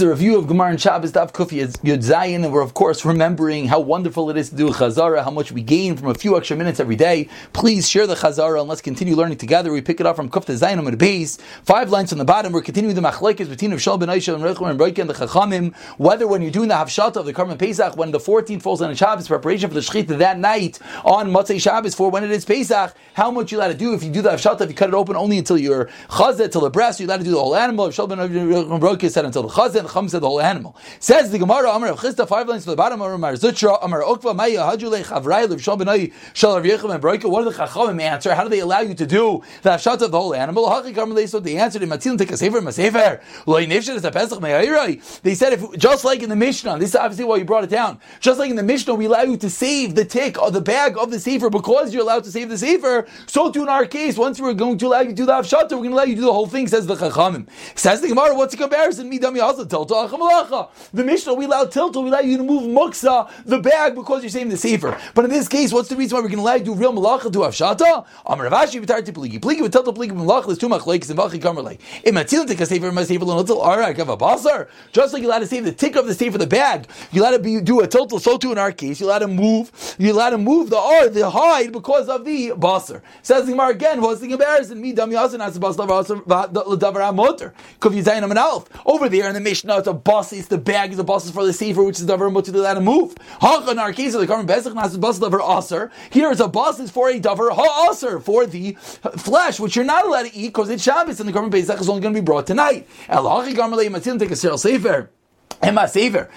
the review of Gemara and Shabbos Daf Kufi Yud Zayin, and we're of course remembering how wonderful it is to do Chazara, how much we gain from a few extra minutes every day. Please share the Chazara and let's continue learning together. We pick it up from Kufta Zayin on the base, five lines on the bottom. We're continuing the Machlekes between of Ben Aisha and Rechon and Broike and the Chachamim. Whether when you're doing the Havshata of the Korban Pesach, when the 14th falls on Shabbos, preparation for the Shechita that night on Motzei Shabbos for when it is Pesach, how much you allowed to do if you do the Havshata, if you cut it open only until your Chazet, till the breast, you're allowed to do the whole animal. Shal Ben Aisha said until the Chazet, Chum said the whole animal. Says the Gemara, Amar of Chisda, five lines to the bottom, Amar Zutra, Amar Okva, Maya, Hajule, Chavrai, Lev Shal Benai, Shal Rav Yechim, and Broika. What do the Chachamim answer? How do they allow you to do the Hafshat of the whole animal? Hachi Karmelei, they answered, Matzil, take a sefer, Masefer, Loi Nifshet, is a Pesach, Me'airai. They said, if just like in the Mishnah, this is obviously why you brought it down, just like in the Mishnah, we allow you to save the tick or the bag of the sefer because you're allowed to save the sefer, so too in our case, once we're going to allow you to do the Hafshat, we're going to allow you to do the whole thing, says the Chachamim. Says the Gemara, what's the comparison? Midami tell the Mishnah, we allow tiltal, we allow you to move muksa, the bag, because you're saving the sefer. But in this case, what's the reason why going to allow you to do real malacha to avshata? Amar Rav Ashi v'tar tipligi. Pligi with tiltal pligi malacha, there's two machlekes and vachi kamerlei. Imatil take a sefer, my sefer, little arak a basar. Just like you allowed to save the tick of the sefer, the bag, you allowed to be, do a tiltal, so too in our case, you allowed to move, you allowed to move the ar, the hide, because of the basar. Says the Gemara again, what's the comparison? Me dam yasin as basar, the davar amoter. Kuv yizayin am an. Over there in the Mishnah, it's a bus, it's the bag, it's a bus for the sefer, which is davar mutter to let him move. Hacha in our case, the current bezach nas bus davar aser. Here is a bus is for a davar ha aser for the flesh, which you're not allowed to eat because it's Shabbos, and the current bezach is only going to be brought tonight. El hachi gamalei matzil take a sefer. Emma Sefer.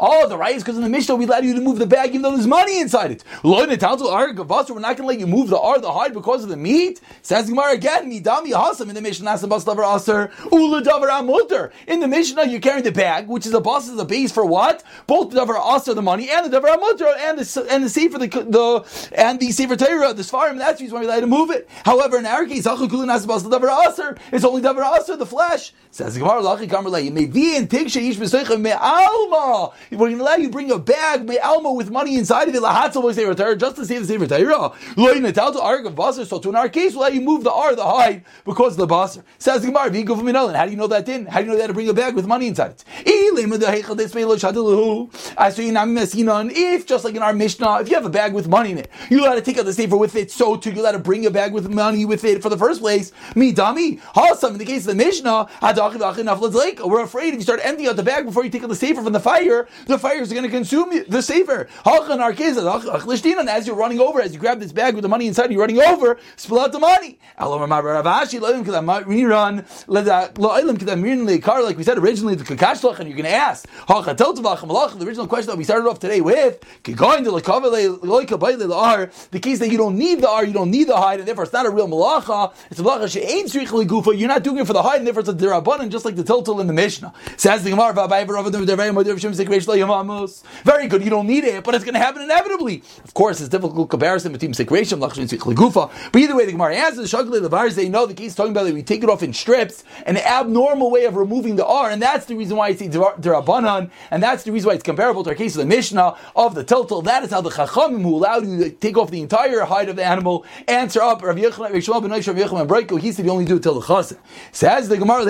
Oh, the right is because in the Mishnah we let you to move the bag even though there's money inside it. We're not to let you move the ar, the hide because of the meat. Says Gemara again, Midami Hasam in the Mishnah, Nasabas Lavar Aser, Ula Davar Amutter. In the Mishnah, you're carrying the bag, which is a bus is a base for what? Both the Davar Aser, the money, and the Davar Amutter, and the and the Sefer, the, the and the Sefer Torah, the Sfarim, that's the reason why we let him move it. However, in our case, Davar Aser, it's only Davar Aser, the flesh. Says Gemara, Lachi Kamerlei, may be in Tiksha Ish Me Alma. We're going to allow you bring a bag, Me Alma, with money inside of it, Lahatzel was Sefer Torah, just to save the Sefer Torah. Loy Natal to Arg of Basar. So to in our case, we'll let you move the R, the hide, because of the Basar. Says the Gemara, Vigo from How do you know that didn't? How do you know that to bring a bag with money inside it? If, just like in our Mishnah, if you have a bag with money in it, you let to take out the Sefer with it, so too you let to bring a bag with money with it for the first place. Me, dummy. Hasam, in the case of the Mishnah, we're afraid if you start emptying out the bag before you take out the safer from the fire, the fire is going to consume the safer. As you're running over, as you grab this bag with the money inside, you're running over, spill out the money. Like we said originally, the kakashlach, and you're going to ask the original question that we started off today with the case that you don't need the r, you don't need the hide, and therefore it's not a real malacha. It's a malacha she'ain gufa. You're not doing it for the hide, and therefore it's a derabanan, just like the tiltal in the Mishnah. Says the Gemara, very good, you don't need it, but it's going to happen inevitably. Of course, it's difficult comparison between Sikration, but either way, the Gemara answers, the they know the case talking about that we take it off in strips, an abnormal way of removing the R, and that's the reason why it's derabanan, and that's the reason why it's comparable to our case of the Mishnah of the tiltal. That is how the Chachamim who allowed you to take off the entire hide of the animal answer up. Rav Yechon, Rav he said you only do it till the Chassid. Says the Gemara,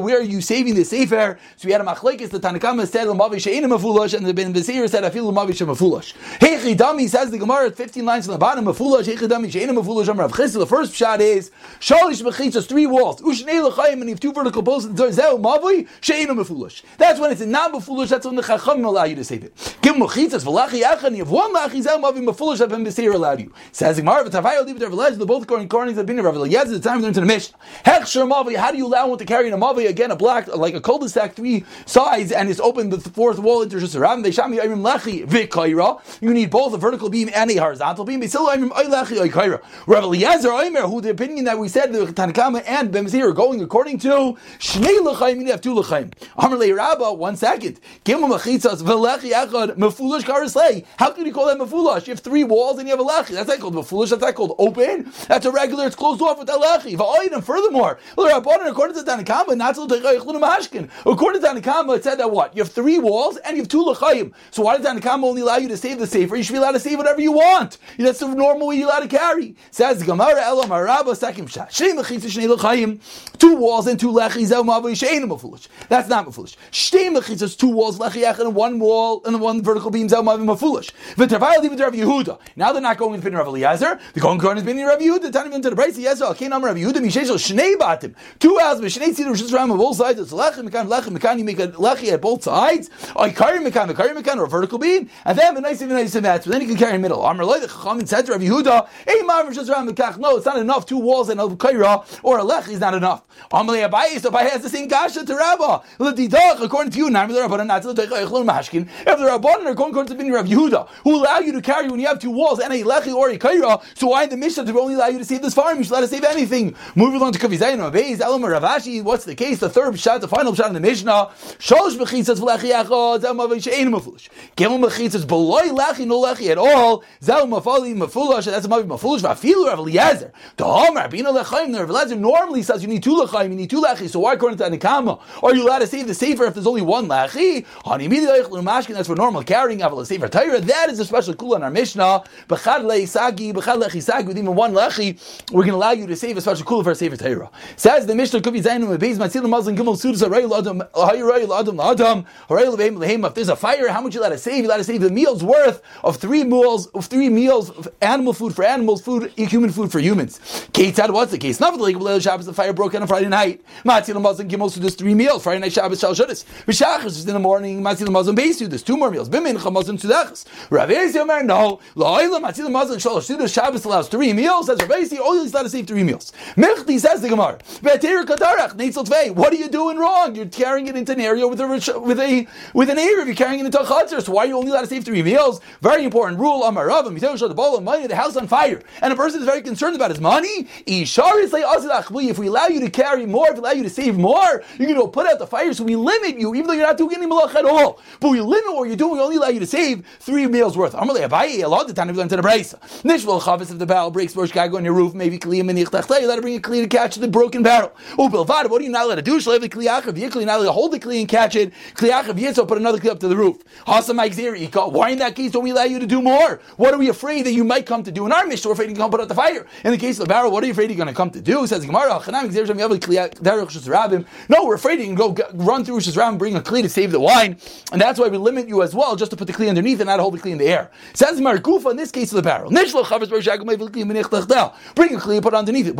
where are you saving the sefer? So we had a machlekes. The Tanakama said l'mavi she'ena mafulosh, and the Ben Beseir said afilu l'mavi she'mafulosh. Heichi dami says the Gemara, fifteen lines from the bottom. Mafulosh heichi dami she'ena mafulosh. Amar Rav The first shot is shalish mechitzas three walls. Ushnei l'chayim and have two vertical posts. Zeu mavi she'ena mafulosh. That's when it's not mafulosh. That's when the chacham allow you to save it. Give him mechitzas v'lachi achan. You have one lachi zeu mavi mafulosh that Ben Beseir allowed you. Says Gemara, v'tavayol leave it there. They're both according opinion of Rav Eliezer. The time we learned to the Mishnah. Hechsher mavi. How do you allow one to carry in a mavi again a black like a cul-de-sac three sides and it's open the fourth wall into around they shami ayrim lechi v'kaira you need both a vertical beam and a horizontal beam still ayrim lechi aykaira Rav Eliezer Aymer who the opinion that we said the Tanakama and Bemzir are going according to shnei lechayim you have two lechayim Amr le Rabba one second give him a karislei. How can you call that mefulish? You have three walls and you have a lechi. That's not called mefulish. That's not called open. That's a regular. It's closed off with a lechi. And furthermore, according to Tanakama, not According to Tanakama, it said that what you have three walls and you have two lechayim. So why does Tanakama only allow you to save the safer? You should be allowed to save whatever you want. That's the normal way you're allowed to carry. Says Gemara Elam Araba Sakim Shah. Two walls and two lechis. That's not mefulish. Two walls lechi and one wall and the one vertical beams out to Rav Yehuda. Now they're not going to the Rav Eliezer. They're going to the Rav Yehuda. Tani into the price. Yes, okay. Number Rav Yehuda. Misheshel shnei batim. Two houses. Shnei tzidor shus ram on both sides. It's lechi mekan lechi mekan. You make a lechi at both sides. Or kari mekan kari mekan or a vertical beam. And then a nice even nice match. But then you can carry in the middle. Amr loy the chacham said to Rav Yehuda. Hey, mavim shus ram mekach. No, it's not enough. Two walls and a kaira or a lechi is not enough. Amalei Abaye. So Abaye has the same kasha to Rabba. According to you, not the Rabbanan, not to the Mashkin. If the Rabbanan are going to the Rav Yehuda, who allow you to carry when you have two walls and a lechi or a kaira, so why in the Mishnah to only allow you to save this farm? You should let us save anything. Moving on to Kavizayin Abayis, Elam Rav Ashi. What's the case? The third shot, the final shot in the Mishnah. Shalosh mechitzas v'lechi echad. Zeh mavi she'ein mafulish. Gimel mechitzas beloy lechi no lechi at all. Zeh mafali mafulish. That's a mavi mafulish. Vafilu Rav Eliezer. The Homer Bina lechaim. Rav Eliezer normally says you need two lechaim, you need two lechi. So why according to Anikama are you allowed to save the safer if there's only one lachi? That's for normal carrying. Aval safer Torah. That is a special kula in our Mishnah. Bechad leisagi, bechad lechisagi. With even one lachi, we're going to allow you to save a special kula for a safer Torah. Says the Mishnah. Be zayin with beis matzil mazlin gimel sudas harayil adam harayil adam adam harayil beim lehem. If there's a fire, how much you let it save? You let it save the meal's worth of three meals of three meals of animal food for animals, food human food for humans. Ketzad, what's the case? Not the Shabbos, the fire broke out on Friday night. Matzil mazlin gimel sudas three meals. Friday night Shabbos shal shudas. V'shachas is in the morning. Matzil mazlin There's two more meals. Bimin chamazin sudachas. Rav Ezi Omer no. La'olam matzil mazlin shal shudas. Shabbos allows three meals. Says Rav Ezi. Only he's allowed to save three meals. Mechti says the Gemara. Katarach neitzel tvei. What are you doing wrong? You're carrying it into an area with a with a with an area. You're carrying it into a chutzner. So why are you only allowed to save three meals? Very important rule. Amarav. The bowl of money. The house on fire. And a person is very concerned about his money. If we allow you to carry more, if we allow you to save more, you're going to put out the fire. So we limit you, even though you're not doing any malach at all. But we what you're doing. We only allow you to save three meals worth. Going to a lot of the time we've learned to the brisa. Nishval chavis if the barrel breaks, guy go on your roof, maybe kliyam and you let it bring a kli to catch the broken barrel. Oh, bilvad, what are you not allowed to do? Shlev the kliyachav yikli, not allowed to hold the kli and catch it. Kliyachav yitzo, put another kli up to the roof. Why in that case don't we allow you to do more? What are we afraid that you might come to do in our mission? We're afraid you can put out the fire. In the case of the barrel, what are you afraid you're going to come to do? Says Gemara, no, we're afraid you can go run through Rosh and bring a kli to save the wine, and that's why we limit you as well, just to put the kli underneath and not hold the kli in the air. Says Markufa in this case of the barrel. Bring a kli and put it underneath it.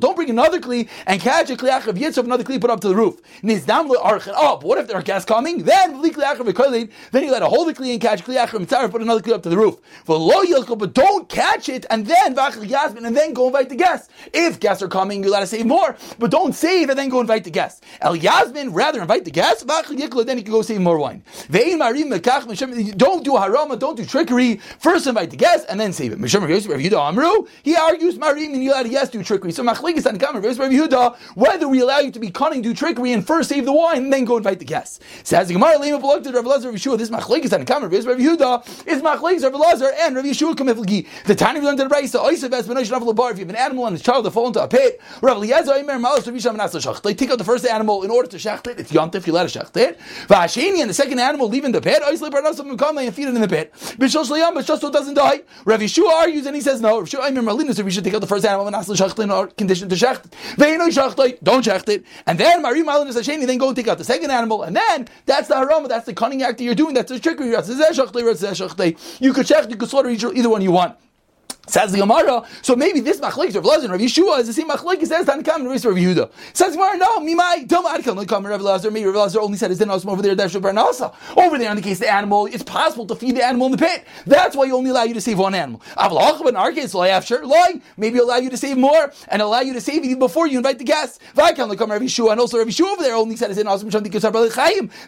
Don't bring another kli and catch a kli achav yitzov, another kli put up to the roof. Oh, what if there are guests coming? Then then you let a hold the kli and catch kli achav put another kli up to the roof. But don't catch it and then and then go invite the guests. If guests are coming, you let us save more, but don't save and then go invite the guests. El Yasmin, rather invite the guests, then you can go save more wine. Don't do harama, don't do trickery. First invite the guests and then save it. He argues, Marim, and you let yes do trickery. So Machlikas and Yehuda, whether we allow you to be cunning, do trickery, and first save the wine, and then go invite the guests. Says the Gemara, Lema belonged to Rav Yeshua. This Machlikas and Kamar, Yehuda is Machlikas Rav and Rav Yeshua Kamiflgi. The tiny we learned the Brisa, Oisav Esbenosh Rav Labar. If you have an animal and a child that fall into a pit, Rav Eliezer Omer Malos Rav Yisham Nasa Shacht. They take out the first animal in order to shacht it. It's yontif. You let it shacht it. And the second animal leave in the pit. Oisle Barnasim come and feed it in the pit. Bishol Shlayam, but just doesn't die. Rav Yeshua argues and he says no. Rav Yeshua Omer Malinus. If we should take out the first animal and Nasa Shacht in our condition to shacht. Ve'ino Shacht Don't shacht it. And then Marim Malinus Hasheni. Then go and take out the second animal. And then that's the harama. That's the cunning act that you're doing. That's the trickery. You could shacht. You could slaughter either one you want. Says the Gemara, so maybe this machlekes of Lazar, and Rav Yeshua is the same machlekes as Tanakam and Rav Yehuda. Says Gemara, no, mimai, adkam, like come Rav Lazar, maybe Rav Lazar only said his dinos over there, Dash Barnasa. Over there, in the case of the animal, it's possible to feed the animal in the pit. That's why you only allow you to save one animal. Avalach, in our case, lie sure, lie, maybe allow you to save more and allow you to save even before you invite the guests. Vaikam, come Rav Yeshua, and also Rav Yeshua over there only said his dinos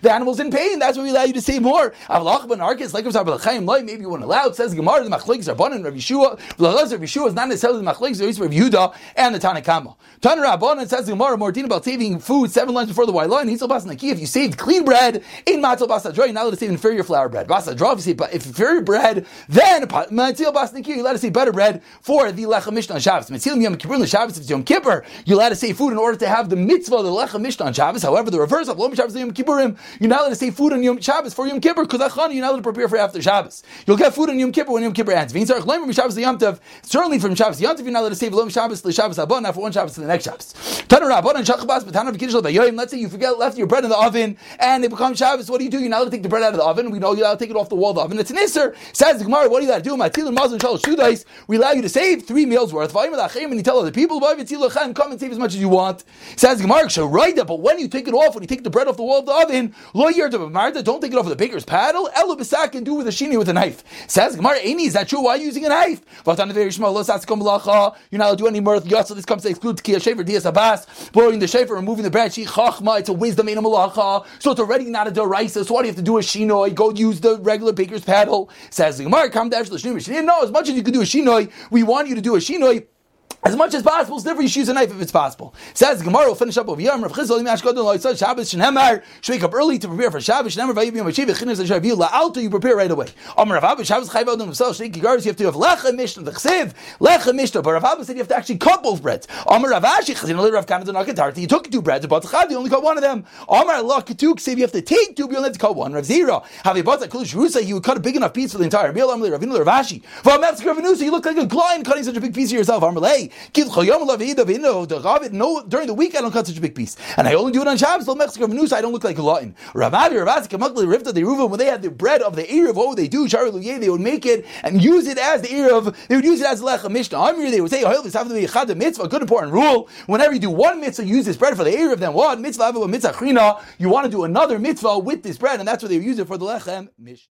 the animal's in pain. That's why we allow you to save more. Avalach, in our case, like Rav Chaim, lie, maybe you won't allow. It says Gemara, the machlekes are and Rav Yeshua. V'lachazar Yeshua is not necessarily the machlekes of Yehuda and the Tanakama. Tan Rabbanan says the Gemara more about saving food seven lines before the white line. He's bas naki. If you saved clean bread, in matzil bas you're not allowed to save inferior flour bread. Bas if you save inferior bread, then matzil bas you're allowed to save better bread for the lechem mishnah on Shabbos. Matzil yom kippur on Shabbos. If it's Yom Kippur, you're allowed to save food in order to have the mitzvah of the lechem mishnah on Shabbos. However, the reverse of Lom Shabbos Yom Kippurim, you're not allowed to save food on Yom Shabbos for Yom Kippur because you're not allowed to prepare for after Shabbos. You'll get food on Yom Kippur when Yom Kippur ends. Certainly from Shabbos Yom you're not allowed to save Lom Shabbos Shabbos Abon, not for one Shabbos to the next Shabbos. Let's say you forget left your bread in the oven and it becomes Shabbos. What do you do? You're not allowed to take the bread out of the oven. We know you're allowed to take it off the wall of the oven. It's an Isser. Says the Gemara, what do you got to do? We allow you to save three meals worth. And you tell other people, come and save as much as you want. Says the Gemara, but when you take it off, when you take the bread off the wall of the oven, lo don't take it off with the baker's paddle. Elo and do with a shini with a knife. Says Gemara, Amy, is that true? Why are you using a knife? You're not allowed to do any more. This comes to exclude Kia Shaver Dias Abbas, blowing the Shaver, removing the bread. She chachma, it's a wisdom in a malacha. So it's already not a deraisa. So why do you have to do a shinoi? Go use the regular baker's paddle. Says the Gemara, come to Shnim. No, as much as you can do a shinoi, we want you to do a shinoi as much as possible, it's you use a knife if it's possible. Says Gemara will finish up over here. Rav Chizal Yom Ashkodon Lo Yitzad Shabbos Shenemar. Should wake up early to prepare for Shabbos. Shenemar Vayim Yom Hashiv Chinas Shavu La'alto. You prepare right away. Amar Rav Abba Shabbos Chayv Odom Himself Shnei Kigaris. You have to have Lecha Mishnah the Chsiv Lecha Mishnah. But Rav Abba said you have to actually cut both breads. Amar Rav Ashi Chazin Ali Rav Kanad Nakatarti. You took two breads, but Chad you only cut one of them. Amar Allah Ketuk Chsiv. You have to take two. You only have to cut one. Rav Zira bought that Kulish Rusa? You would cut a big enough piece for the entire meal. Amar Rav Rav Ashi. V'Ametz Rav You look like a glide cutting such a big piece of yourself. Kid Chayom no, during the week I don't cut such a big piece, and I only do it on Shabbos. Till Mexico News, I don't look like a latin. Ravavi, Ravasi, Kamakli, Rifta, the Ruva, when they had the bread of the ear of would they do? Shari they would make it and use it as the ear of. They would use it as lecha mishnah. Amir, they would say, "Oh, this have to be a mitzvah." Good important rule. Whenever you do one mitzvah, use this bread for the ear of them. What mitzvah? Mitzvah. You want to do another mitzvah with this bread, and that's what they use it for the lechem mishnah.